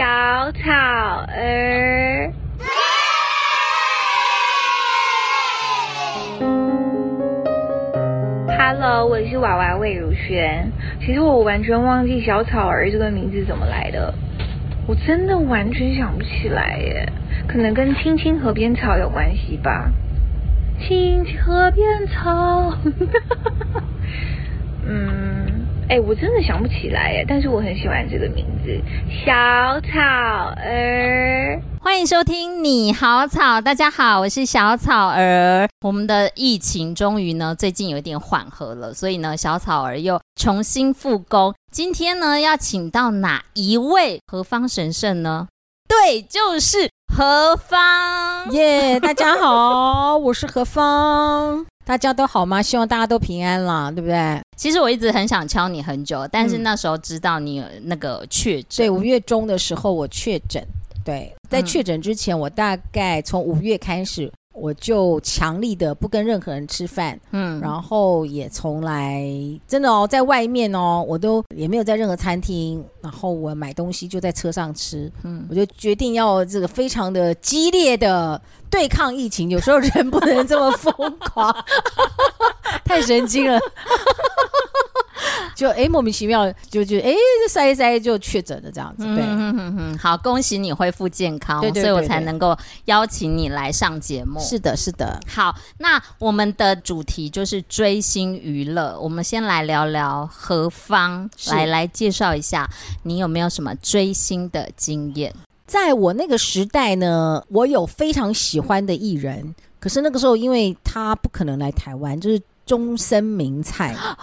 小草儿。Hello，我是娃娃魏如萱。其实我完全忘记小草儿这个名字怎么来的，我真的完全想不起来耶。可能跟青青河边草有关系吧。青青河边草，嗯，哎，我真的想不起来耶。但是我很喜欢这个名字，小草儿。欢迎收听你好草，大家好，我是小草儿。我们的疫情终于呢，最近有一点缓和了，所以呢，小草儿又重新复工。今天呢，要请到哪一位何方神圣呢？对，就是何方耶！Yeah, 大家好，我是何方，大家都好吗？希望大家都平安啦，对不对？其实我一直很想敲你很久，但是那时候知道你有那个确诊，对，五月中的时候我确诊。对，在确诊之前，嗯、我大概从五月开始，我就强力的不跟任何人吃饭，嗯，然后也从来真的哦，在外面哦，我都也没有在任何餐厅，然后我买东西就在车上吃，嗯，我就决定要这个非常的激烈的对抗疫情，有时候人不能这么疯狂，太神经了。就哎，莫名其妙就就哎，这筛一筛就确诊了这样子。对，嗯哼哼，好，恭喜你恢复健康，所以我才能够邀请你来上节目。是的，是的。好，那我们的主题就是追星娱乐。我们先来聊聊何方，来来介绍一下你有没有什么追星的经验？在我那个时代呢，我有非常喜欢的艺人，可是那个时候因为他不可能来台湾，就是终身名菜啊。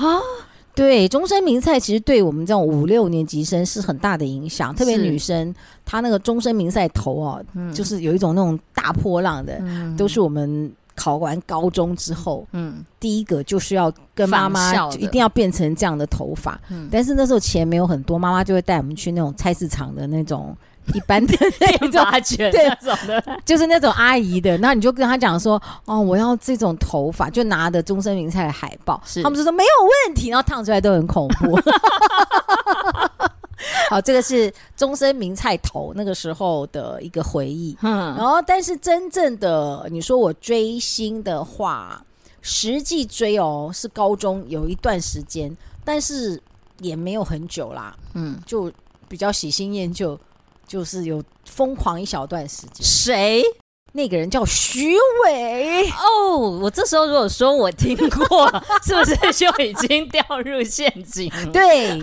对，中森明菜其实对我们这种五六年级生是很大的影响，特别女生，她那个中森明菜头哦，嗯、就是有一种那种大波浪的，嗯、都是我们考完高中之后，嗯，第一个就是要跟妈妈就一定要变成这样的头发，嗯、但是那时候钱没有很多，妈妈就会带我们去那种菜市场的那种。一般的那种，对，就是那种阿姨的，那你就跟他讲说，哦，我要这种头发，就拿着中森明菜的海报，是他们就说没有问题，然后烫出来都很恐怖。好，这个是中森明菜头那个时候的一个回忆。嗯，然后但是真正的你说我追星的话，实际追哦是高中有一段时间，但是也没有很久啦。嗯，就比较喜新厌旧。就是有疯狂一小段时间，谁？那个人叫徐伟哦。Oh, 我这时候如果说我听过，是不是就已经掉入陷阱？对。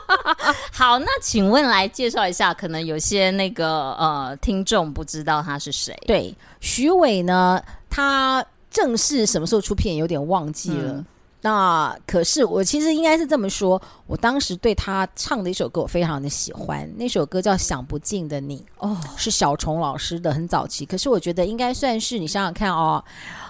好，那请问来介绍一下，可能有些那个呃听众不知道他是谁。对，徐伟呢，他正式什么时候出片，有点忘记了。嗯那可是我其实应该是这么说，我当时对他唱的一首歌我非常的喜欢，那首歌叫《想不尽的你》哦，是小虫老师的，很早期。可是我觉得应该算是你想想看哦，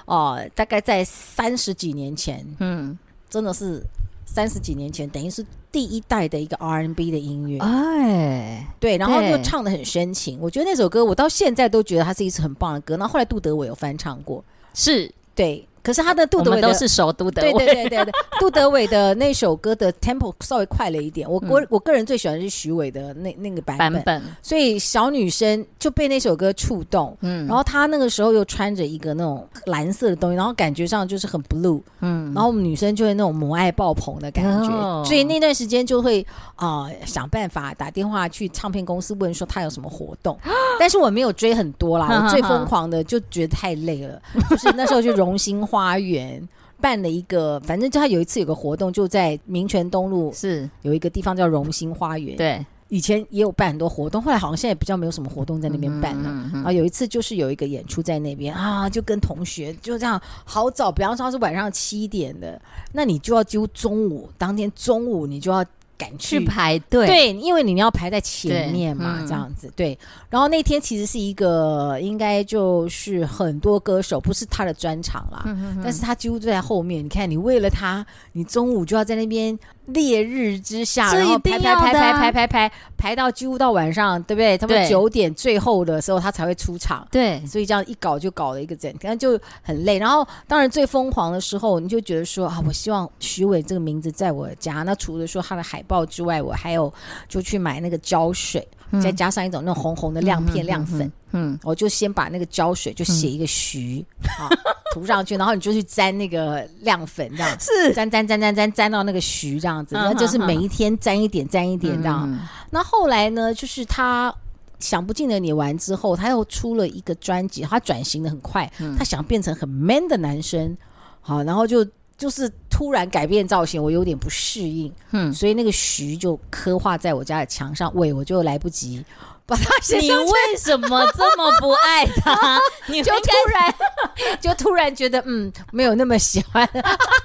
哦，大概在三十几年前，嗯，真的是三十几年前，等于是第一代的一个 R&B 的音乐，哎，对，然后又唱的很深情。我觉得那首歌我到现在都觉得它是一首很棒的歌。那后后来杜德伟有翻唱过，是对。可是他的杜德伟都是首都的，对对对对对，杜德伟的那首歌的 tempo 稍微快了一点。我我我个人最喜欢的是许伟的那那个版本，版本，所以小女生就被那首歌触动。嗯，然后她那个时候又穿着一个那种蓝色的东西，然后感觉上就是很 blue。嗯，然后我们女生就会那种母爱爆棚的感觉，哦、所以那段时间就会啊、呃、想办法打电话去唱片公司问说他有什么活动。但是我没有追很多啦，我最疯狂的就觉得太累了，就是那时候就荣兴。花园办了一个，反正就他有一次有个活动，就在民权东路是有一个地方叫荣兴花园。对，以前也有办很多活动，后来好像现在比较没有什么活动在那边办了。嗯嗯嗯、啊，有一次就是有一个演出在那边啊，就跟同学就这样好早，比方说是晚上七点的，那你就要揪中午当天中午你就要。赶去排队，对，因为你要排在前面嘛，嗯、这样子对。然后那天其实是一个，应该就是很多歌手，不是他的专场啦，但是他几乎就在后面。你看，你为了他，你中午就要在那边。烈日之下，然后排排排排排排排排到几乎到晚上，对不对？他们九点最后的时候，他才会出场。对，所以这样一搞就搞了一个整天，就很累。然后当然最疯狂的时候，你就觉得说啊，我希望许伟这个名字在我家。那除了说他的海报之外，我还有就去买那个胶水，嗯、再加上一种那种红红的亮片、亮粉，嗯，嗯，我就先把那个胶水就写一个徐，好、嗯、涂上去，然后你就去沾那个亮粉，这样是。沾沾沾沾沾沾到那个徐这样子，那、嗯、就是每一天沾一点沾一点这样。嗯、那后来呢，就是他想不尽的你完之后，他又出了一个专辑，他转型的很快，嗯、他想变成很 man 的男生，好，然后就。就是突然改变造型，我有点不适应，嗯，所以那个徐就刻画在我家的墙上，喂，我就来不及把它写上去。你为什么这么不爱他？你就突然 就突然觉得嗯，没有那么喜欢，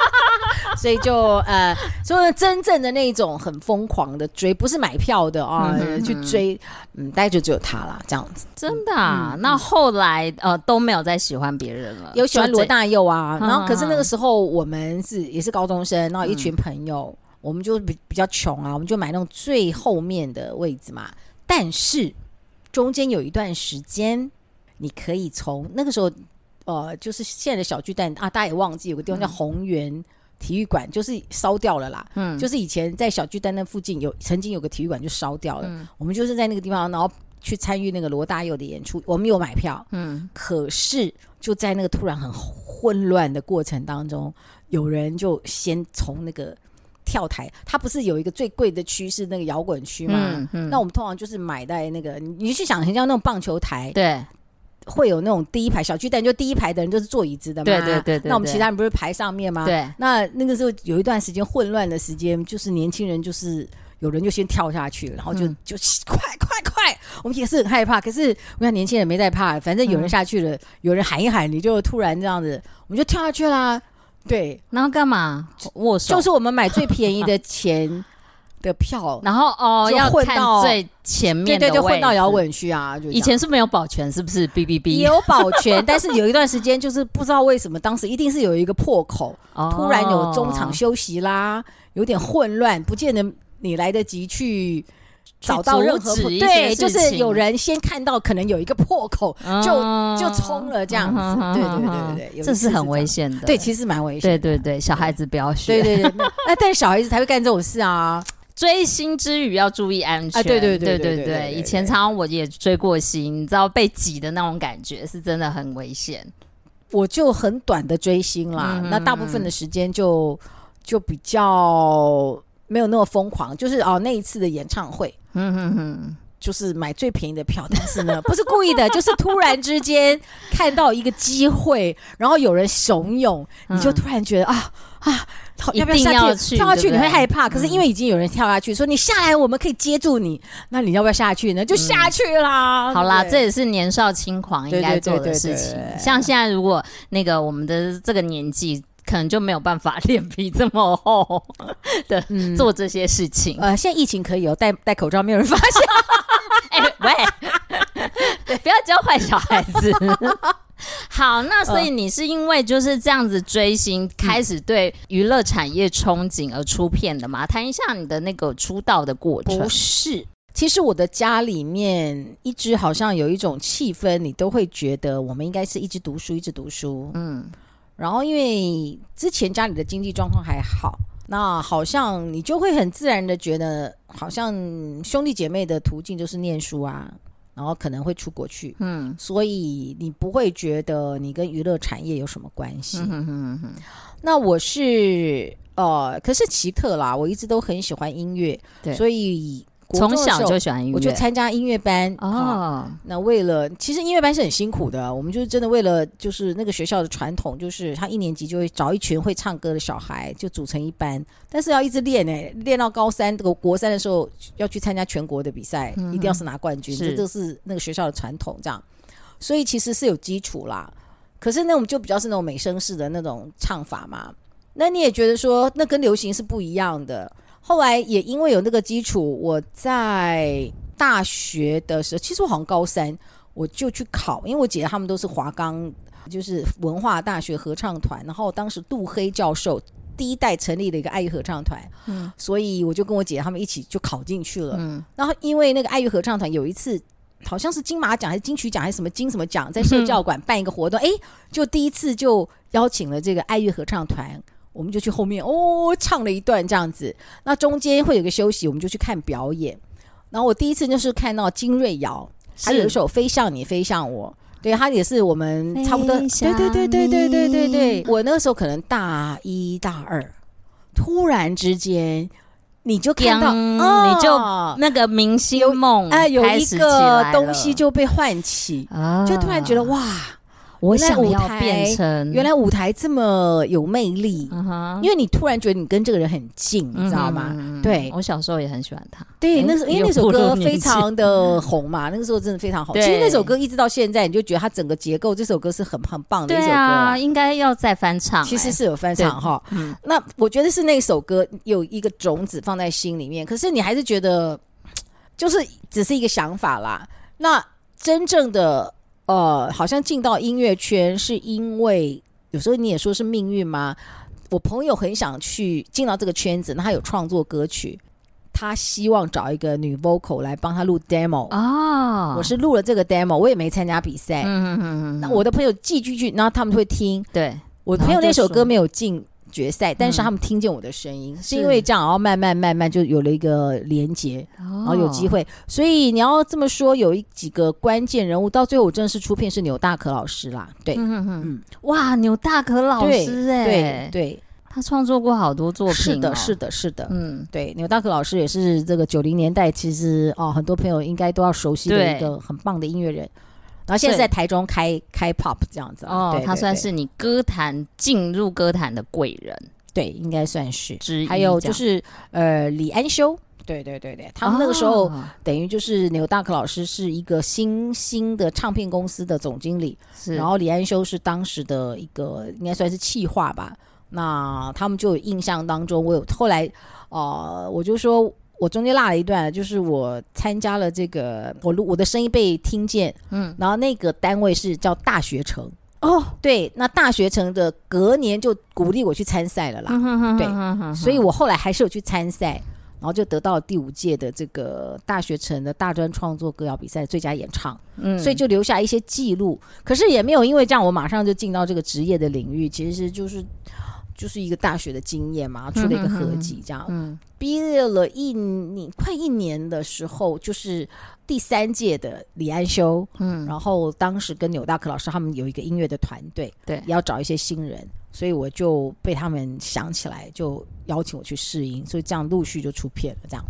所以就呃，所以真正的那种很疯狂的追，不是买票的啊，嗯、去追。嗯，大概就只有他啦，这样子。真的啊？嗯、那后来呃都没有再喜欢别人了。有喜欢罗大佑啊，然后可是那个时候我们是也是高中生，然后一群朋友，嗯、我们就比比较穷啊，我们就买那种最后面的位置嘛。但是中间有一段时间，你可以从那个时候呃，就是现在的小巨蛋啊，大家也忘记有个地方叫红源体育馆，就是烧掉了啦。嗯，就是以前在小巨蛋那附近有曾经有个体育馆就烧掉了。嗯，我们就是在那个地方，然后去参与那个罗大佑的演出。我们有买票，嗯，可是就在那个突然很混乱的过程当中，有人就先从那个跳台，它不是有一个最贵的区是那个摇滚区吗？嗯嗯，那我们通常就是买在那个，你去想，很像那种棒球台，对。会有那种第一排小巨蛋，就第一排的人就是坐椅子的嘛。对对对，对，对。那我们其他人不是排上面吗？对。那那个时候有一段时间混乱的时间，就是年轻人就是有人就先跳下去了，然后就、嗯、就快快快！我们也是很害怕，可是我看年轻人没在怕，反正有人下去了，嗯、有人喊一喊，你就突然这样子，我们就跳下去啦。对。然后干嘛？握手。就是我们买最便宜的钱。的票，然后哦，要混到最前面的，对对，就混到摇滚区啊。以前是没有保全，是不是？B B B 有保全，但是有一段时间就是不知道为什么，当时一定是有一个破口，哦、突然有中场休息啦，有点混乱，不见得你来得及去找到任何对，就是有人先看到可能有一个破口，哦、就就冲了这样子。嗯、对对对对对，这是很危险的。对，其实蛮危险。对对对，小孩子不要学。对对对，那但是小孩子才会干这种事啊。追星之余要注意安全。对对对对对，以前常常我也追过星，你知道被挤的那种感觉是真的很危险。我就很短的追星啦，那大部分的时间就就比较没有那么疯狂。就是哦，那一次的演唱会，嗯哼哼，就是买最便宜的票，但是呢，不是故意的，就是突然之间看到一个机会，然后有人怂恿，你就突然觉得啊啊。要不要下去？跳下去你会害怕，可是因为已经有人跳下去，说你下来我们可以接住你。那你要不要下去呢？就下去啦。好啦，这也是年少轻狂应该做的事情。像现在如果那个我们的这个年纪，可能就没有办法脸皮这么厚的做这些事情。呃，现在疫情可以哦，戴戴口罩没有人发现。哎喂，不要教坏小孩子。好，那所以你是因为就是这样子追星，呃、开始对娱乐产业憧憬而出片的吗？谈一下你的那个出道的过程。不是，其实我的家里面一直好像有一种气氛，你都会觉得我们应该是一直读书，一直读书。嗯，然后因为之前家里的经济状况还好，那好像你就会很自然的觉得，好像兄弟姐妹的途径就是念书啊。然后可能会出国去，嗯，所以你不会觉得你跟娱乐产业有什么关系。嗯哼哼哼。那我是呃，可是奇特啦，我一直都很喜欢音乐，对，所以。从小就喜欢音乐，我就参加音乐班哦。那为了，其实音乐班是很辛苦的。我们就是真的为了，就是那个学校的传统，就是他一年级就会找一群会唱歌的小孩，就组成一班。但是要一直练哎，练到高三这个国三的时候要去参加全国的比赛，嗯、一定要是拿冠军。这就是那个学校的传统，这样。所以其实是有基础啦。可是那我们就比较是那种美声式的那种唱法嘛。那你也觉得说，那跟流行是不一样的。后来也因为有那个基础，我在大学的时候，其实我好像高三我就去考，因为我姐姐他们都是华冈，就是文化大学合唱团，然后当时杜黑教授第一代成立了一个爱乐合唱团，嗯，所以我就跟我姐姐他们一起就考进去了，嗯，然后因为那个爱乐合唱团有一次好像是金马奖还是金曲奖还是什么金什么奖，在 社教馆办一个活动，哎、嗯，就第一次就邀请了这个爱乐合唱团。我们就去后面哦，唱了一段这样子。那中间会有个休息，我们就去看表演。然后我第一次就是看到金瑞瑶，她有一首《飞向你，飞向我》，对，她也是我们差不多，对对对对对对对对。我那个时候可能大一大二，突然之间。你就看到，哦、你就那个明星梦，哎，有一个东西就被唤起，啊、就突然觉得哇。我想要变成原来舞台这么有魅力，因为你突然觉得你跟这个人很近，你知道吗？对，我小时候也很喜欢他。对，那时候因为那首歌非常的 红嘛，那个时候真的非常红。其实那首歌一直到现在，你就觉得它整个结构，这首歌是很很棒的一首歌。应该要再翻唱。其实是有翻唱哈。那我觉得是那首歌有一个种子放在心里面，可是你还是觉得 就是只是一个想法啦。那真正的。呃，好像进到音乐圈是因为有时候你也说是命运吗？我朋友很想去进到这个圈子，那他有创作歌曲，他希望找一个女 vocal 来帮他录 demo 啊。哦、我是录了这个 demo，我也没参加比赛。嗯嗯嗯。那我的朋友寄进去，然后他们会听。对，我朋友那首歌没有进。决赛，但是他们听见我的声音，嗯、是因为这样，然后慢慢慢慢就有了一个连接，哦、然后有机会。所以你要这么说，有一几个关键人物，到最后我正式出片是牛大可老师啦。对，嗯嗯嗯，哇，牛大可老师哎、欸，对对，他创作过好多作品、哦，是的，是的，是的，嗯，对，牛大可老师也是这个九零年代，其实哦，很多朋友应该都要熟悉的一个很棒的音乐人。然后现在在台中开开 pop 这样子哦，他算是你歌坛进入歌坛的贵人，对，应该算是。还有就是呃李安修，对对对对，他们那个时候等于就是牛大可老师是一个新兴的唱片公司的总经理，是。然后李安修是当时的一个应该算是企划吧。那他们就有印象当中，我有后来呃我就说。我中间落了一段，就是我参加了这个，我录我的声音被听见，嗯，然后那个单位是叫大学城哦，对，那大学城的隔年就鼓励我去参赛了啦，嗯、哼哼哼哼对，所以我后来还是有去参赛，然后就得到第五届的这个大学城的大专创作歌谣比赛最佳演唱，嗯，所以就留下一些记录，可是也没有因为这样，我马上就进到这个职业的领域，其实就是。就是一个大学的经验嘛，出了一个合集，这样。嗯，毕业了一年，快一年的时候，就是第三届的李安修。嗯，然后当时跟纽大可老师他们有一个音乐的团队，对，要找一些新人，所以我就被他们想起来，就邀请我去试音，所以这样陆续就出片了。这样，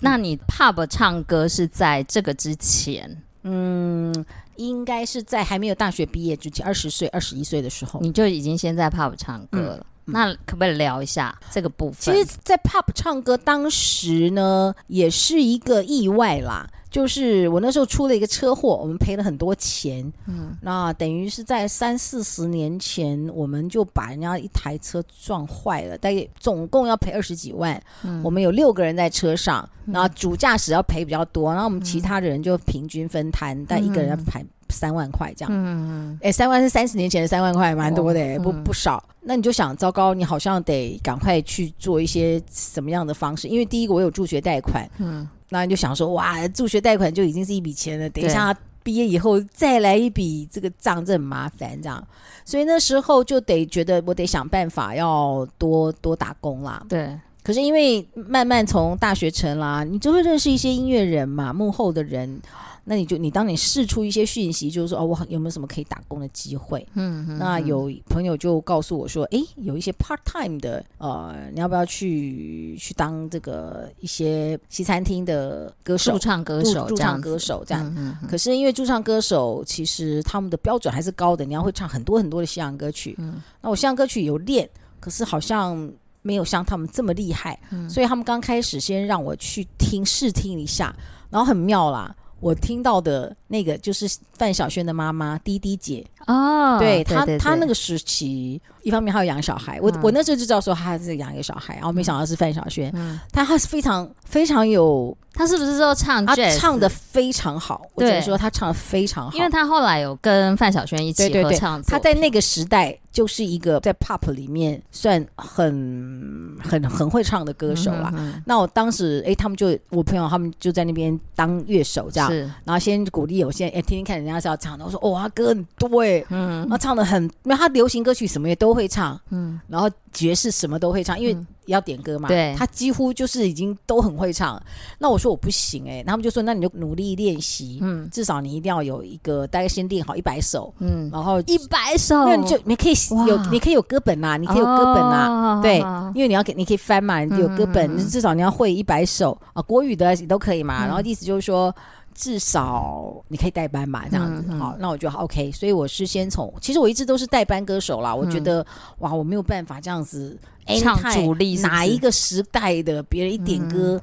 那你 pub 唱歌是在这个之前？嗯，应该是在还没有大学毕业之前，二十岁、二十一岁的时候，你就已经先在 pub 唱歌了。嗯那可不可以聊一下这个部分？其实，在 pop 唱歌当时呢，也是一个意外啦。就是我那时候出了一个车祸，我们赔了很多钱。嗯，那等于是在三四十年前，我们就把人家一台车撞坏了，大概总共要赔二十几万。嗯，我们有六个人在车上，然后主驾驶要赔比较多，然后我们其他的人就平均分摊，但一个人要赔。三万块这样，嗯嗯，哎，三万是三十年前的三万块，蛮多的，哦、不不少。那你就想，糟糕，你好像得赶快去做一些什么样的方式？因为第一个我有助学贷款，嗯，那你就想说，哇，助学贷款就已经是一笔钱了，等一下毕业以后再来一笔这个账，这很麻烦，这样。所以那时候就得觉得我得想办法要多多打工啦。对，可是因为慢慢从大学城啦，你就会认识一些音乐人嘛，幕后的人。那你就你当你试出一些讯息，就是说哦，我有没有什么可以打工的机会？嗯，嗯，那有朋友就告诉我说，哎，有一些 part time 的，呃，你要不要去去当这个一些西餐厅的歌手、驻唱歌手、驻唱歌手这样？嗯，可是因为驻唱歌手其实他们的标准还是高的，你要会唱很多很多的西洋歌曲。嗯，那我西洋歌曲有练，可是好像没有像他们这么厉害。嗯，所以他们刚开始先让我去听试听一下，然后很妙啦。我听到的那个就是范晓萱的妈妈滴滴姐。哦，对她，她那个时期，一方面她要养小孩，我我那时候就知道说她是养一个小孩，然后没想到是范晓萱，但她是非常非常有，她是不是说唱？她唱的非常好，我只能说她唱的非常好，因为她后来有跟范晓萱一起合唱，她在那个时代就是一个在 pop 里面算很很很会唱的歌手啦。那我当时哎，他们就我朋友他们就在那边当乐手这样。是，然后先鼓励我，先哎听听看人家是要唱的。我说哇，歌很多哎，嗯，他唱的很，因为他流行歌曲什么也都都会唱，嗯，然后爵士什么都会唱，因为要点歌嘛，对，他几乎就是已经都很会唱。那我说我不行哎，他们就说那你就努力练习，嗯，至少你一定要有一个大概先练好一百首，嗯，然后一百首，那你就你可以有你可以有歌本呐，你可以有歌本呐，对，因为你要给你可以翻嘛，你有歌本，至少你要会一百首啊，国语的也都可以嘛。然后意思就是说。至少你可以代班嘛，这样子、嗯、好，那我觉得 OK。所以我是先从，其实我一直都是代班歌手啦。嗯、我觉得哇，我没有办法这样子唱主力哪一个时代的别人一点歌，嗯、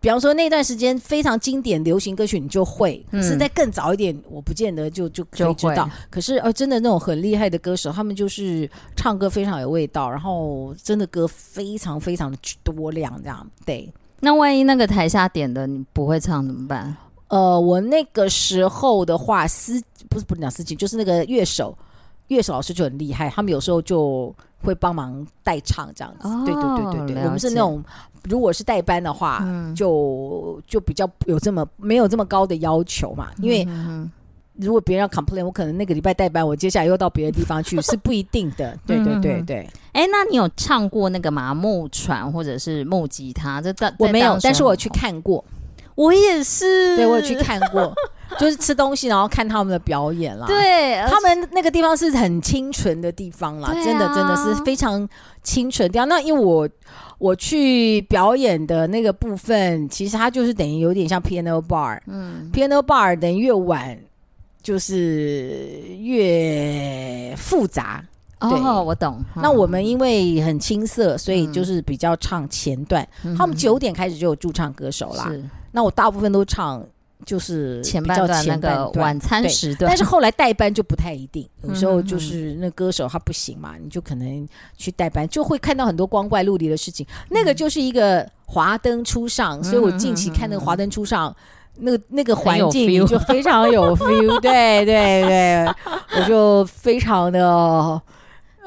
比方说那段时间非常经典流行歌曲，你就会。嗯、是在更早一点，我不见得就就可以知道。可是呃，真的那种很厉害的歌手，他们就是唱歌非常有味道，然后真的歌非常非常的多量，这样对。那万一那个台下点的你不会唱怎么办？呃，我那个时候的话，司不是不是讲司机，就是那个乐手，乐手老师就很厉害，他们有时候就会帮忙代唱这样子。哦、对对对对对，我们是那种如果是代班的话，嗯、就就比较有这么没有这么高的要求嘛。因为如果别人要 complain，我可能那个礼拜代班，我接下来又到别的地方去，是不一定的。对对对对。哎、欸，那你有唱过那个吗？木船或者是木吉他？这在我没有，但是我去看过。我也是，对，我有去看过，就是吃东西，然后看他们的表演啦。对，他们那个地方是很清纯的地方啦，啊、真的真的是非常清纯掉。那因为我我去表演的那个部分，其实它就是等于有点像 piano bar，嗯，piano bar 等于越晚就是越复杂。对哦，我懂。那我们因为很青涩，所以就是比较唱前段。嗯、他们九点开始就有驻唱歌手啦。是那我大部分都唱就是比较前半段那个晚餐时段，但是后来代班就不太一定，有时候就是那歌手他不行嘛，你就可能去代班，就会看到很多光怪陆离的事情。嗯、那个就是一个华灯初上，嗯、所以我近期看那个华灯初上，嗯、那个那个环境就非常有 feel，对对对，我就非常的。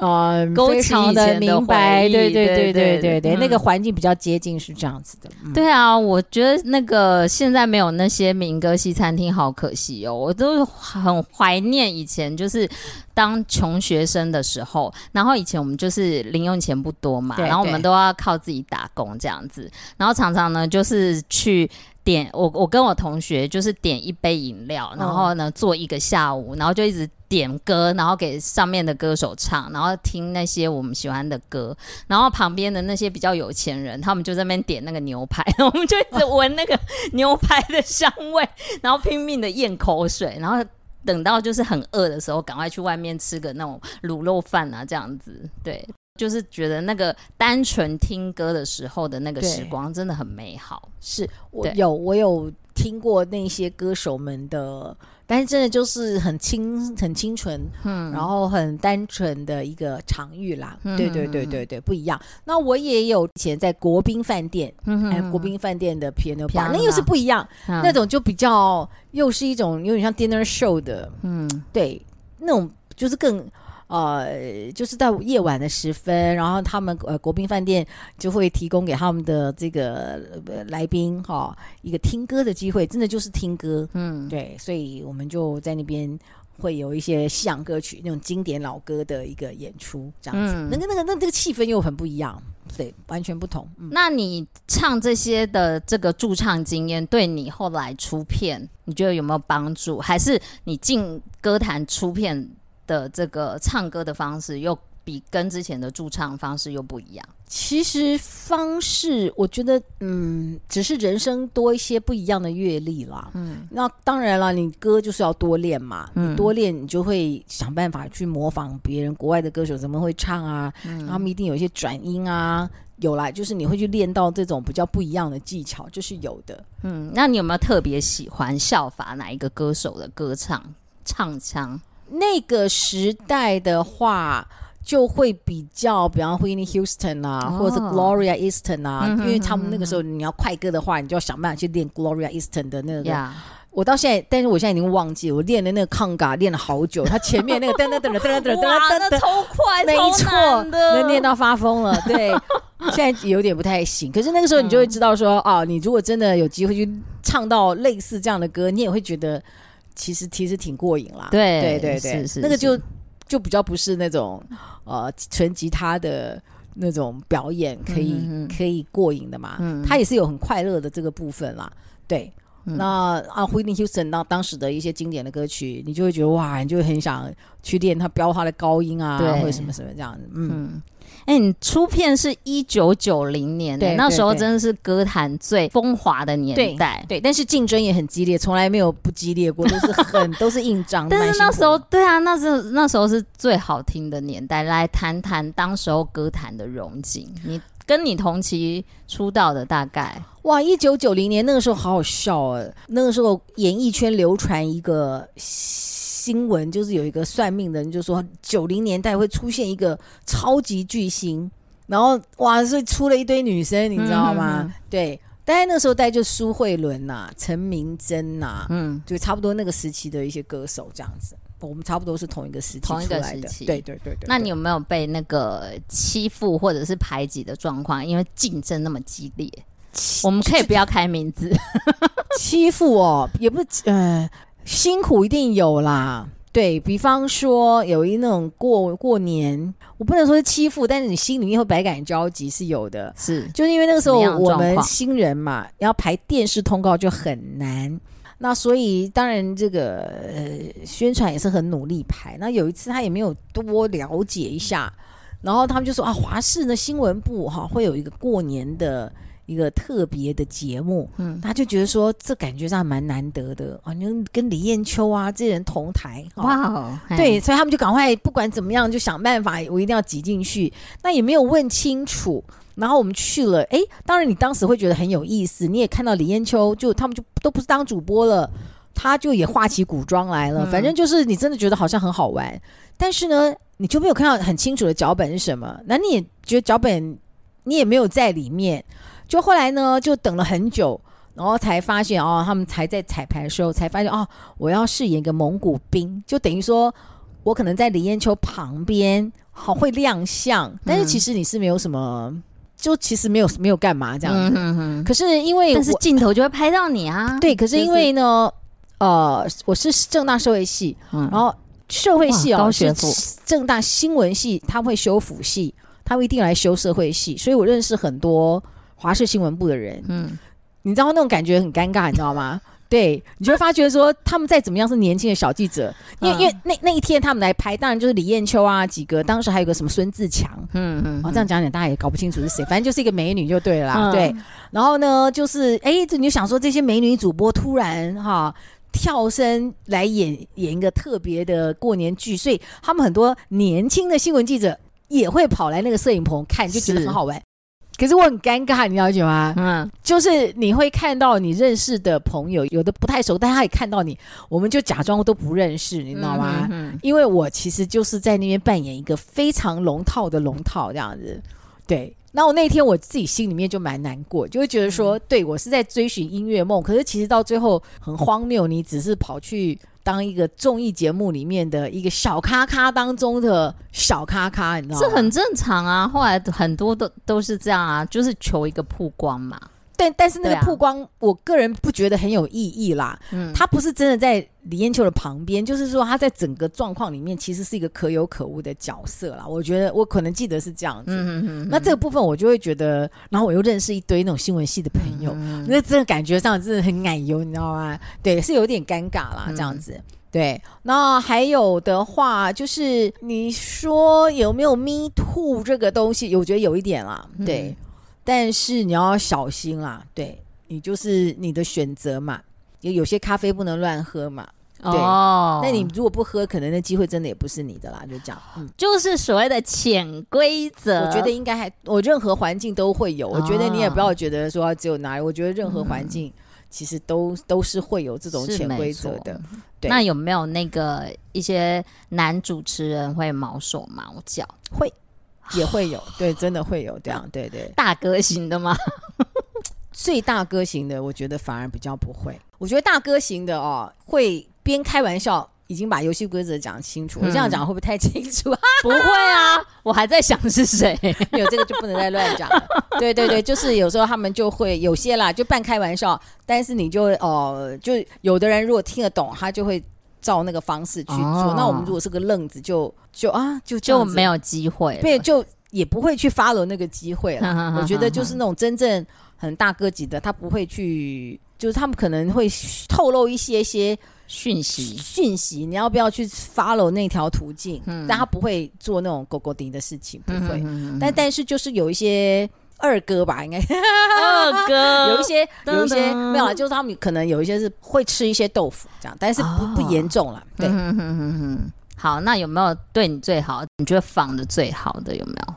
啊，非常的明白，对对对对对对，那个环境比较接近，是这样子的。对啊，我觉得那个现在没有那些民歌西餐厅，好可惜哦。我都很怀念以前，就是当穷学生的时候，然后以前我们就是零用钱不多嘛，然后我们都要靠自己打工这样子，然后常常呢就是去。点我我跟我同学就是点一杯饮料，然后呢坐一个下午，然后就一直点歌，然后给上面的歌手唱，然后听那些我们喜欢的歌，然后旁边的那些比较有钱人，他们就在那边点那个牛排，我们就一直闻那个牛排的香味，然后拼命的咽口水，然后等到就是很饿的时候，赶快去外面吃个那种卤肉饭啊，这样子，对。就是觉得那个单纯听歌的时候的那个时光真的很美好。是我有我有听过那些歌手们的，但是真的就是很清很清纯，嗯，然后很单纯的一个场域啦。嗯、对对对对对，不一样。那我也有以前在国宾饭店，嗯哼，哎，国宾饭店的 piano bar，那又是不一样，嗯、那种就比较又是一种有点像 dinner show 的，嗯，对，那种就是更。呃，就是在夜晚的时分，然后他们呃国宾饭店就会提供给他们的这个、呃、来宾哈、哦、一个听歌的机会，真的就是听歌，嗯，对，所以我们就在那边会有一些西洋歌曲那种经典老歌的一个演出，这样子，嗯、那个那个那这个气氛又很不一样，对，完全不同。嗯、那你唱这些的这个驻唱经验，对你后来出片，你觉得有没有帮助？还是你进歌坛出片？的这个唱歌的方式又比跟之前的驻唱方式又不一样。其实方式，我觉得，嗯，只是人生多一些不一样的阅历啦。嗯，那当然了，你歌就是要多练嘛。嗯，你多练，你就会想办法去模仿别人国外的歌手怎么会唱啊。嗯，他们一定有一些转音啊，有啦，就是你会去练到这种比较不一样的技巧，就是有的。嗯，那你有没有特别喜欢效法哪一个歌手的歌唱唱腔？那个时代的话，就会比较，比方 Whitney Houston 啊，哦、或者是 Gloria Estefan 啊，因为他们那个时候你要快歌的话，你就要想办法去练 Gloria Estefan 的那个。我到现在，但是我现在已经忘记，我练的那个 conga 练了好久，他前面那个噔噔噔噔噔噔噔噔，那超快，没错，能练到发疯了。对，现在有点不太行。可是那个时候你就会知道说，嗯、哦，你如果真的有机会去唱到类似这样的歌，你也会觉得。其实其实挺过瘾啦，对对对对，是是是那个就就比较不是那种呃纯吉他的那种表演可以可以过瘾的嘛。嗯，他也是有很快乐的这个部分啦。对，嗯、那啊，Whitney Houston 当当时的一些经典的歌曲，你就会觉得哇，你就会很想去练他飙他的高音啊，或者什么什么这样子。嗯。嗯哎、欸，你出片是一九九零年，对，那时候真的是歌坛最风华的年代，对，对，但是竞争也很激烈，从来没有不激烈过，都是很 都是硬仗。但是那时候，对啊，那是那时候是最好听的年代。来谈谈当时候歌坛的荣景，你跟你同期出道的大概哇，一九九零年那个时候好好笑啊，那个时候演艺圈流传一个。新闻就是有一个算命的人就说，九零年代会出现一个超级巨星，然后哇，是出了一堆女生，你知道吗？对，大概那时候带就苏慧伦呐、陈明真呐、啊，嗯，就差不多那个时期的一些歌手这样子，我们差不多是同一个时期同一个时期，对对对对。那你有没有被那个欺负或者是排挤的状况？因为竞争那么激烈，我们可以不要开名字，欺负哦，也不呃。辛苦一定有啦，对，比方说有一那种过过年，我不能说是欺负，但是你心里面会百感交集是有的，是，就是因为那个时候我们新人嘛，要排电视通告就很难，那所以当然这个呃宣传也是很努力排。那有一次他也没有多了解一下，然后他们就说啊，华视的新闻部哈会有一个过年的。一个特别的节目，嗯，他就觉得说这感觉上蛮难得的啊，你跟李艳秋啊这些人同台，哇，哦，对，所以他们就赶快不管怎么样就想办法，我一定要挤进去。那也没有问清楚，然后我们去了，哎，当然你当时会觉得很有意思，你也看到李艳秋就他们就都不是当主播了，他就也化起古装来了，反正就是你真的觉得好像很好玩，但是呢，你就没有看到很清楚的脚本是什么，那你也觉得脚本你也没有在里面。就后来呢，就等了很久，然后才发现哦，他们才在彩排的时候才发现哦，我要饰演一个蒙古兵，就等于说我可能在李艳秋旁边，好会亮相，但是其实你是没有什么，嗯、就其实没有没有干嘛这样子。嗯、哼哼可是因为但是镜头就会拍到你啊。对，可是因为呢，就是、呃，我是正大社会系，嗯、然后社会系哦，是正大新闻系，他会修辅系，他会一定来修社会系，所以我认识很多。华视新闻部的人，嗯，你知道那种感觉很尴尬，你知道吗？对，你就会发觉说，他们再怎么样是年轻的小记者，因为、嗯、因为那那一天他们来拍，当然就是李艳秋啊几个，当时还有个什么孙自强，嗯嗯，哦，这样讲讲大家也搞不清楚是谁，反正就是一个美女就对了啦，嗯、对。然后呢，就是哎，这你就想说这些美女主播突然哈跳身来演演一个特别的过年剧，所以他们很多年轻的新闻记者也会跑来那个摄影棚看，就觉得很好玩。可是我很尴尬，你了解吗？嗯，就是你会看到你认识的朋友，有的不太熟，但他也看到你，我们就假装都不认识，你知道吗？嗯，因为我其实就是在那边扮演一个非常龙套的龙套这样子。对，那我那天我自己心里面就蛮难过，就会觉得说，对，我是在追寻音乐梦，可是其实到最后很荒谬，你只是跑去。当一个综艺节目里面的一个小咖咖当中的小咖咖，你知道吗？这很正常啊。后来很多都都是这样啊，就是求一个曝光嘛。但但是那个曝光，啊、我个人不觉得很有意义啦。嗯，他不是真的在李艳秋的旁边，就是说他在整个状况里面其实是一个可有可无的角色啦。我觉得我可能记得是这样子。嗯嗯嗯。那这个部分我就会觉得，然后我又认识一堆那种新闻系的朋友，那真的感觉上真的很奶油，你知道吗？对，是有点尴尬啦，这样子。嗯、对，那还有的话就是你说有没有 Me Too 这个东西？我觉得有一点啦。对。嗯但是你要小心啦，对，你就是你的选择嘛，有有些咖啡不能乱喝嘛，对，哦，那你如果不喝，可能那机会真的也不是你的啦，就这样，嗯，就是所谓的潜规则，我觉得应该还，我任何环境都会有，哦，我觉得你也不要觉得说只有哪里，我觉得任何环境其实都，嗯，都是会有这种潜规则的，对。那有没有那个一些男主持人会毛手毛脚？会。也会有，对，真的会有这样，对对，大哥型的吗？最大哥型的，我觉得反而比较不会。我觉得大哥型的哦，会边开玩笑，已经把游戏规则讲清楚。我、嗯、这样讲会不会太清楚？不会啊，我还在想是谁，有这个就不能再乱讲了。对对对，就是有时候他们就会有些啦，就半开玩笑，但是你就哦、呃，就有的人如果听得懂，他就会。照那个方式去做。哦、那我们如果是个愣子就，就就啊，就就没有机会，对，就也不会去 follow 那个机会了。我觉得就是那种真正很大哥级的，他不会去，就是他们可能会透露一些些讯息，讯息，你要不要去 follow 那条途径？嗯，但他不会做那种狗狗丁的事情，不会。但但是就是有一些。二哥吧，应该二哥 有一些有一些没有啊，就是他们可能有一些是会吃一些豆腐这样，但是不、哦、不严重了。对，嗯哼哼哼，好，那有没有对你最好？你觉得仿的最好的有没有？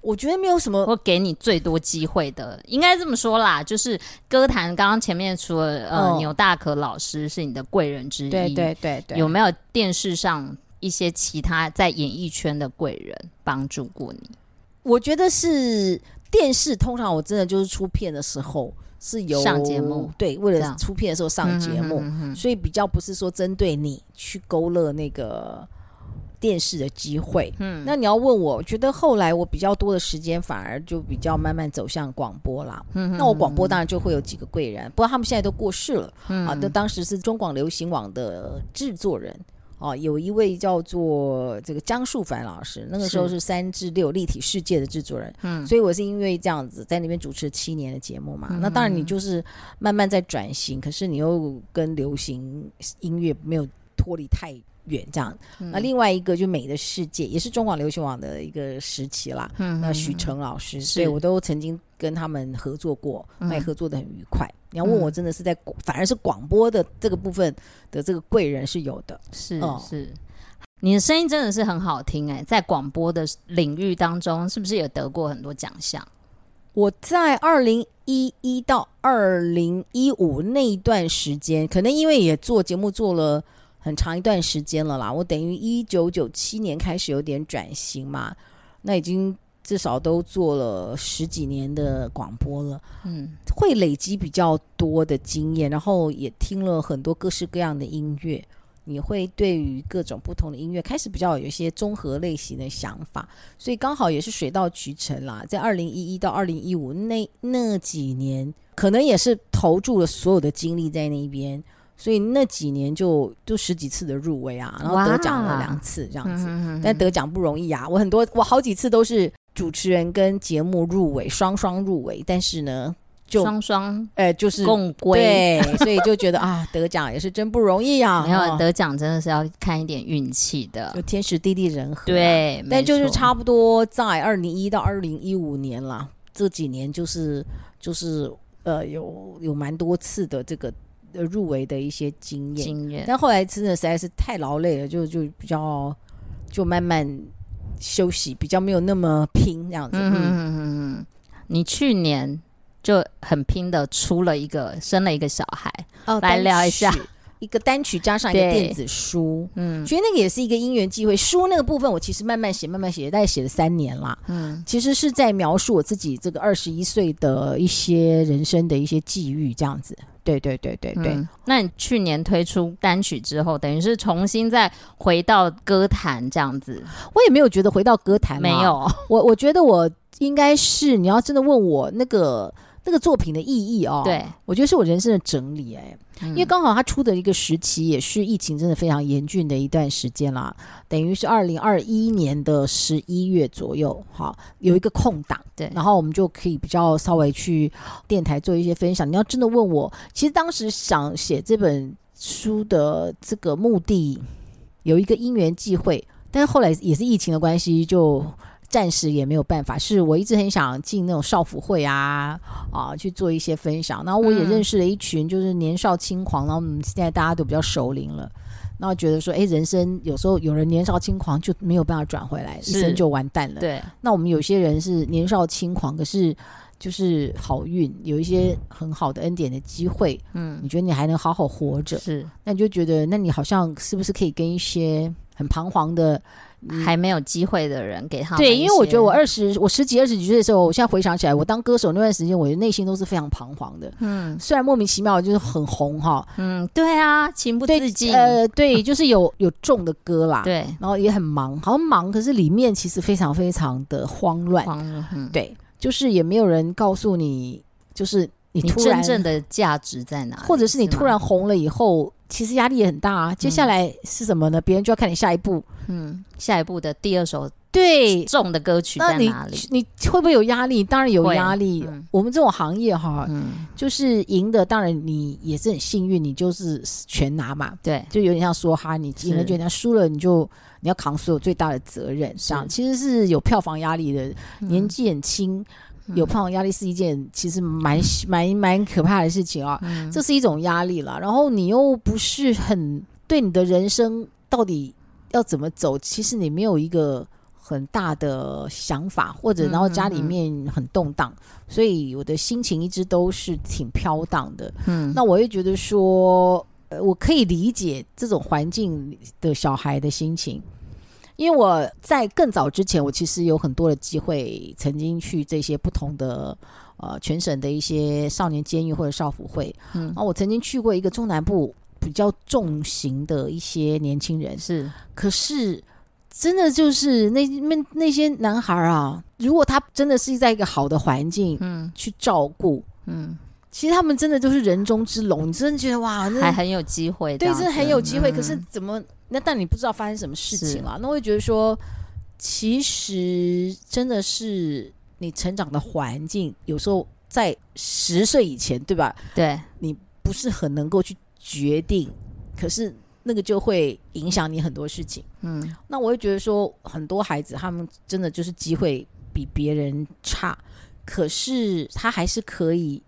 我觉得没有什么，会给你最多机会的，应该这么说啦，就是歌坛刚刚前面除了呃牛大可老师是你的贵人之一，对对对对，有没有电视上一些其他在演艺圈的贵人帮助过你？我觉得是。电视通常我真的就是出片的时候是由上节目，对，为了出片的时候上节目，所以比较不是说针对你去勾勒那个电视的机会。嗯，那你要问我，我觉得后来我比较多的时间反而就比较慢慢走向广播啦。嗯，那我广播当然就会有几个贵人，不过他们现在都过世了。嗯，啊，那当时是中广流行网的制作人。哦，有一位叫做这个江树凡老师，那个时候是三至六立体世界的制作人，嗯，所以我是因为这样子在那边主持了七年的节目嘛。嗯、那当然你就是慢慢在转型，可是你又跟流行音乐没有脱离太远，这样。嗯、那另外一个就美的世界，也是中广流行网的一个时期啦。嗯，那许成老师，所以我都曾经跟他们合作过，那也合作的很愉快。你要问我，真的是在、嗯、反而是广播的这个部分的这个贵人是有的，是、嗯、是，你的声音真的是很好听哎、欸，在广播的领域当中，是不是也得过很多奖项？我在二零一一到二零一五那一段时间，可能因为也做节目做了很长一段时间了啦，我等于一九九七年开始有点转型嘛，那已经。至少都做了十几年的广播了，嗯，会累积比较多的经验，然后也听了很多各式各样的音乐，你会对于各种不同的音乐开始比较有一些综合类型的想法，所以刚好也是水到渠成啦。在二零一一到二零一五那那几年，可能也是投注了所有的精力在那边，所以那几年就就十几次的入围啊，然后得奖了两次这样子，哇但得奖不容易啊，我很多我好几次都是。主持人跟节目入围，双双入围，但是呢，就双双，呃，就是共归，对，所以就觉得 啊，得奖也是真不容易啊。没有得奖真的是要看一点运气的，就天时地利人和啊。对，但就是差不多在二零一到二零一五年啦，这几年就是就是呃，有有蛮多次的这个入围的一些经验，经验。但后来真的实在是太劳累了，就就比较就慢慢。休息比较没有那么拼这样子。嗯嗯嗯嗯，你去年就很拼的出了一个生了一个小孩哦，来聊一下一个单曲加上一个电子书。嗯，觉得那个也是一个因缘机会。书那个部分我其实慢慢写，慢慢写，大概写了三年啦。嗯，其实是在描述我自己这个二十一岁的一些人生的一些际遇这样子。对对对对对，嗯，那你去年推出单曲之后，等于是重新再回到歌坛这样子？我也没有觉得回到歌坛，没有。我我觉得我应该是，你要真的问我那个。那个作品的意义哦，对，我觉得是我人生的整理哎，嗯、因为刚好他出的一个时期也是疫情真的非常严峻的一段时间啦，等于是二零二一年的十一月左右，好，有一个空档，对，然后我们就可以比较稍微去电台做一些分享。你要真的问我，其实当时想写这本书的这个目的有一个因缘际会，但是后来也是疫情的关系就。暂时也没有办法，是我一直很想进那种少妇会啊啊去做一些分享。然后我也认识了一群就是年少轻狂，然后我们现在大家都比较熟龄了，然后觉得说，哎，人生有时候有人年少轻狂就没有办法转回来，一生就完蛋了。对，那我们有些人是年少轻狂，可是就是好运，有一些很好的恩典的机会，嗯，你觉得你还能好好活着，是，那你就觉得，那你好像是不是可以跟一些很彷徨的。还没有机会的人给他对，因为我觉得我二十，我十几二十几岁的时候，我现在回想起来，我当歌手那段时间，我的内心都是非常彷徨的。嗯，虽然莫名其妙就是很红哈，嗯，对啊，情不自禁。呃，对，就是有有重的歌啦，对，然后也很忙，好像忙，可是里面其实非常非常的慌乱。慌乱，嗯，对，就是也没有人告诉你，就是你突然你真正的价值在哪，或者是你突然红了以后。其实压力也很大啊。接下来是什么呢？别人就要看你下一步，嗯，下一步的第二首。对，重的歌曲在哪里？你，你会不会有压力？当然有压力。嗯、我们这种行业哈，嗯、就是赢的，当然你也是很幸运，你就是全拿嘛。对，就有点像说哈，你赢了就人家输了，你就你要扛所有最大的责任。这样其实是有票房压力的。嗯、年纪很轻，有票房压力是一件其实蛮蛮蛮可怕的事情啊。嗯、这是一种压力了。然后你又不是很对你的人生到底要怎么走，其实你没有一个。很大的想法，或者然后家里面很动荡，所以我的心情一直都是挺飘荡的。嗯，那我也觉得说，呃，我可以理解这种环境的小孩的心情，因为我在更早之前，我其实有很多的机会，曾经去这些不同的呃全省的一些少年监狱或者少辅会。嗯，啊我曾经去过一个中南部比较重型的一些年轻人，是，可是。真的就是那那那些男孩啊，如果他真的是在一个好的环境，嗯，去照顾，嗯，其实他们真的都是人中之龙。你真的觉得哇，那还很有机会，对，真的很有机会。嗯、可是怎么那？但你不知道发生什么事情了？那我会觉得说，其实真的是你成长的环境，有时候在十岁以前，对吧？对，你不是很能够去决定，可是。那个就会影响你很多事情，嗯，那我会觉得说，很多孩子他们真的就是机会比别人差，可是他还是可以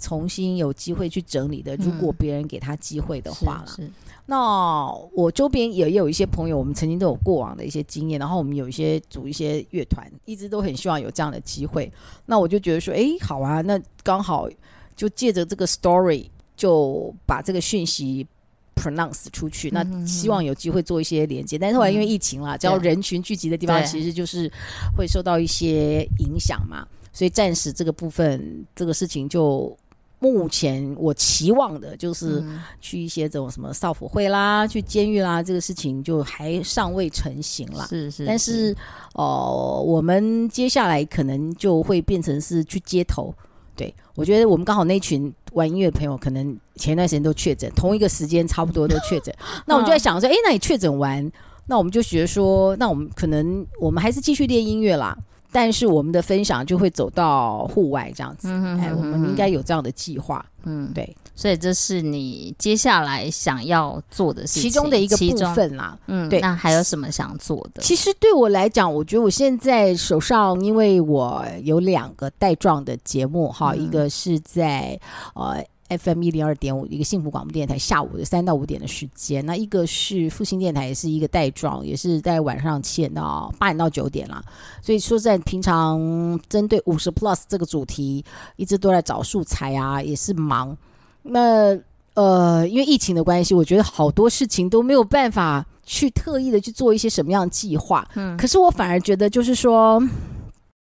重新有机会去整理的。如果别人给他机会的话是，是。那我周边也有一些朋友，我们曾经都有过往的一些经验，然后我们有一些组一些乐团，一直都很希望有这样的机会。那我就觉得说，哎，好啊，那刚好就借着这个 story，就把这个讯息。pronounce 出去，那希望有机会做一些连接，但是后来因为疫情啦，只要、嗯、人群聚集的地方，其实就是会受到一些影响嘛，所以暂时这个部分这个事情就目前我期望的就是去一些这种什么少辅会啦，去监狱啦，这个事情就还尚未成型啦。是是，是，但是哦、呃，我们接下来可能就会变成是去街头。对，我觉得我们刚好那群玩音乐的朋友，可能前段时间都确诊，同一个时间差不多都确诊。那我们就在想说，哎，那你确诊完，那我们就觉得说，那我们可能我们还是继续练音乐啦。但是我们的分享就会走到户外这样子，嗯、哼哼哼哎，我们应该有这样的计划，嗯，对，所以这是你接下来想要做的事情，其中的一个部分啦，嗯，对。那还有什么想做的？其实对我来讲，我觉得我现在手上，因为我有两个带状的节目，哈、嗯，一个是在呃。FM 一零二点五，一个幸福广播电台，下午的三到五点的时间。那一个是复兴电台，也是一个带状，也是在晚上七点到八点到九点啦。所以说，在平常针对五十 plus 这个主题，一直都在找素材啊，也是忙。那呃，因为疫情的关系，我觉得好多事情都没有办法去特意的去做一些什么样的计划。嗯，可是我反而觉得，就是说，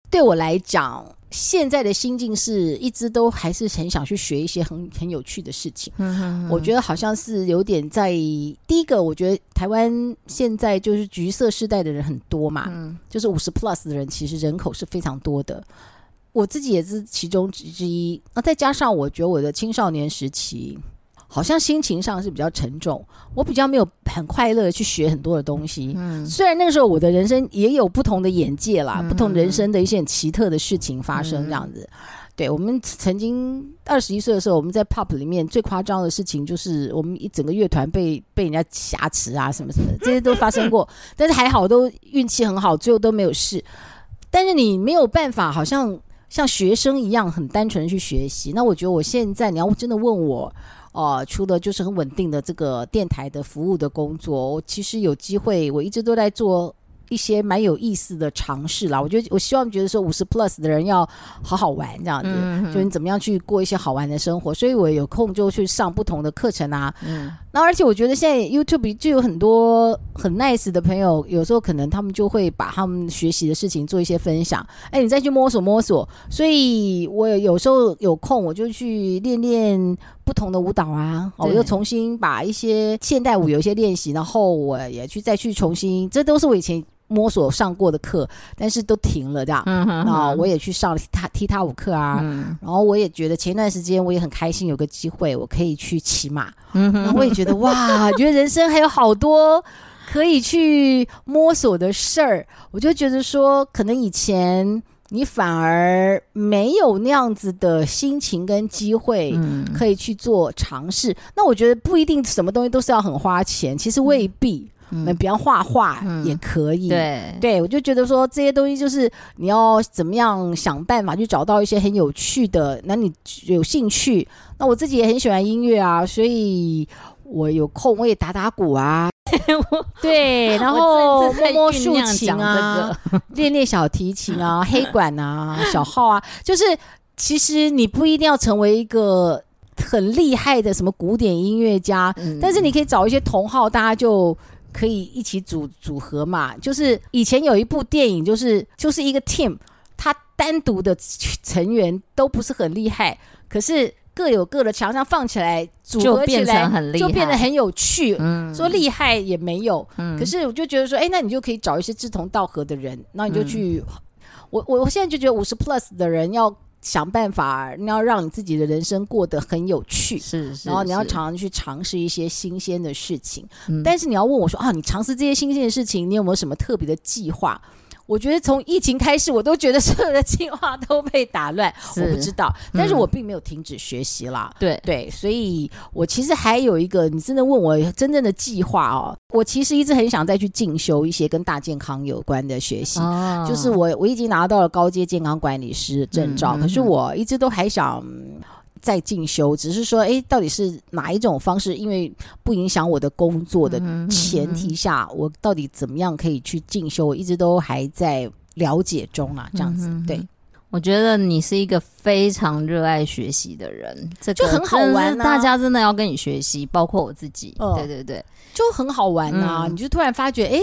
对我来讲。现在的心境是一直都还是很想去学一些很很有趣的事情。我觉得好像是有点在第一个，我觉得台湾现在就是橘色世代的人很多嘛，嗯，就是五十 plus 的人其实人口是非常多的，我自己也是其中之一。那再加上我觉得我的青少年时期。好像心情上是比较沉重，我比较没有很快乐的去学很多的东西。嗯，虽然那个时候我的人生也有不同的眼界啦，嗯、不同人生的一些很奇特的事情发生这样子。嗯、对，我们曾经二十一岁的时候，我们在 pop 里面最夸张的事情就是我们一整个乐团被被人家挟持啊，什么什么的，这些都发生过。但是还好，都运气很好，最后都没有事。但是你没有办法，好像像学生一样很单纯的去学习。那我觉得我现在，你要真的问我。哦、呃，除了就是很稳定的这个电台的服务的工作，我其实有机会，我一直都在做一些蛮有意思的尝试啦。我觉得，我希望觉得说五十 plus 的人要好好玩这样子，嗯、就你怎么样去过一些好玩的生活。所以我有空就去上不同的课程啊。嗯，那而且我觉得现在 YouTube 就有很多很 nice 的朋友，有时候可能他们就会把他们学习的事情做一些分享。哎，你再去摸索摸索。所以我有时候有空，我就去练练。不同的舞蹈啊，我又重新把一些现代舞有一些练习，然后我也去再去重新，这都是我以前摸索上过的课，但是都停了这样。嗯哼，哼。那我也去上了踢踏踢踏舞课啊。嗯。然后我也觉得前一段时间我也很开心，有个机会我可以去骑马。嗯哼。然后我也觉得哇，觉得人生还有好多可以去摸索的事儿。我就觉得说，可能以前你反而没有那样子的心情跟机会，可以去做尝试。嗯。那我觉得不一定什么东西都是要很花钱，其实未必。那、嗯、比方画画也可以，嗯、对对，我就觉得说这些东西就是你要怎么样想办法去找到一些很有趣的，那你有兴趣，那我自己也很喜欢音乐啊，所以我有空我也打打鼓啊，对，然后摸摸竖琴啊，练练小提琴啊，黑管啊，小号啊，就是其实你不一定要成为一个很厉害的什么古典音乐家，嗯、但是你可以找一些同好，大家就。可以一起组组合嘛？就是以前有一部电影，就是就是一个 team，他单独的成员都不是很厉害，可是各有各的强项，放起来组合起来就变得很有趣。嗯，说厉害也没有，嗯，可是我就觉得说，哎，那你就可以找一些志同道合的人，那你就去。嗯、我我我现在就觉得五十 plus 的人要。想办法，你要让你自己的人生过得很有趣，是，是，是，然后你要常常去尝试一些新鲜的事情。嗯，但是你要问我说啊，你尝试这些新鲜的事情，你有没有什么特别的计划？我觉得从疫情开始，我都觉得所有的计划都被打乱。我不知道，但是我并没有停止学习啦。对对，所以我其实还有一个，你真的问我真正的计划哦，我其实一直很想再去进修一些跟大健康有关的学习。哦，就是我我已经拿到了高阶健康管理师证照，嗯，可是我一直都还想。在进修，只是说，哎，到底是哪一种方式？因为不影响我的工作的前提下，我到底怎么样可以去进修？我一直都还在了解中啊，这样子。对，我觉得你是一个非常热爱学习的人，这个、就很好玩、啊。大家真的要跟你学习，包括我自己。哦、对对对，就很好玩啊！嗯、你就突然发觉，哎，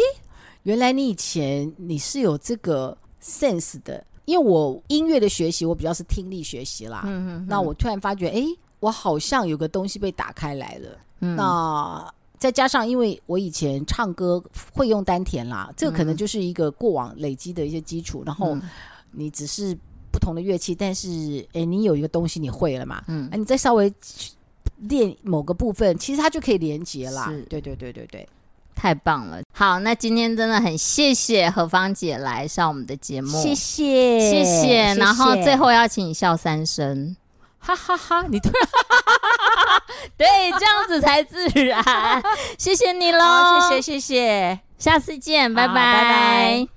原来你以前你是有这个 sense 的。因为我音乐的学习，我比较是听力学习啦。嗯嗯。那我突然发觉，哎，我好像有个东西被打开来了。嗯。那再加上，因为我以前唱歌会用丹田啦，这个可能就是一个过往累积的一些基础。然后你只是不同的乐器，但是哎，你有一个东西你会了嘛？嗯。你再稍微练某个部分，其实它就可以连接啦。是。对对对对对。太棒了！好，那今天真的很谢谢何芳姐来上我们的节目，谢谢谢谢。然后最后要请你笑三声，哈哈哈！你突然，对，这样子才自然。谢谢你喽，谢谢谢谢，下次见，拜拜拜拜。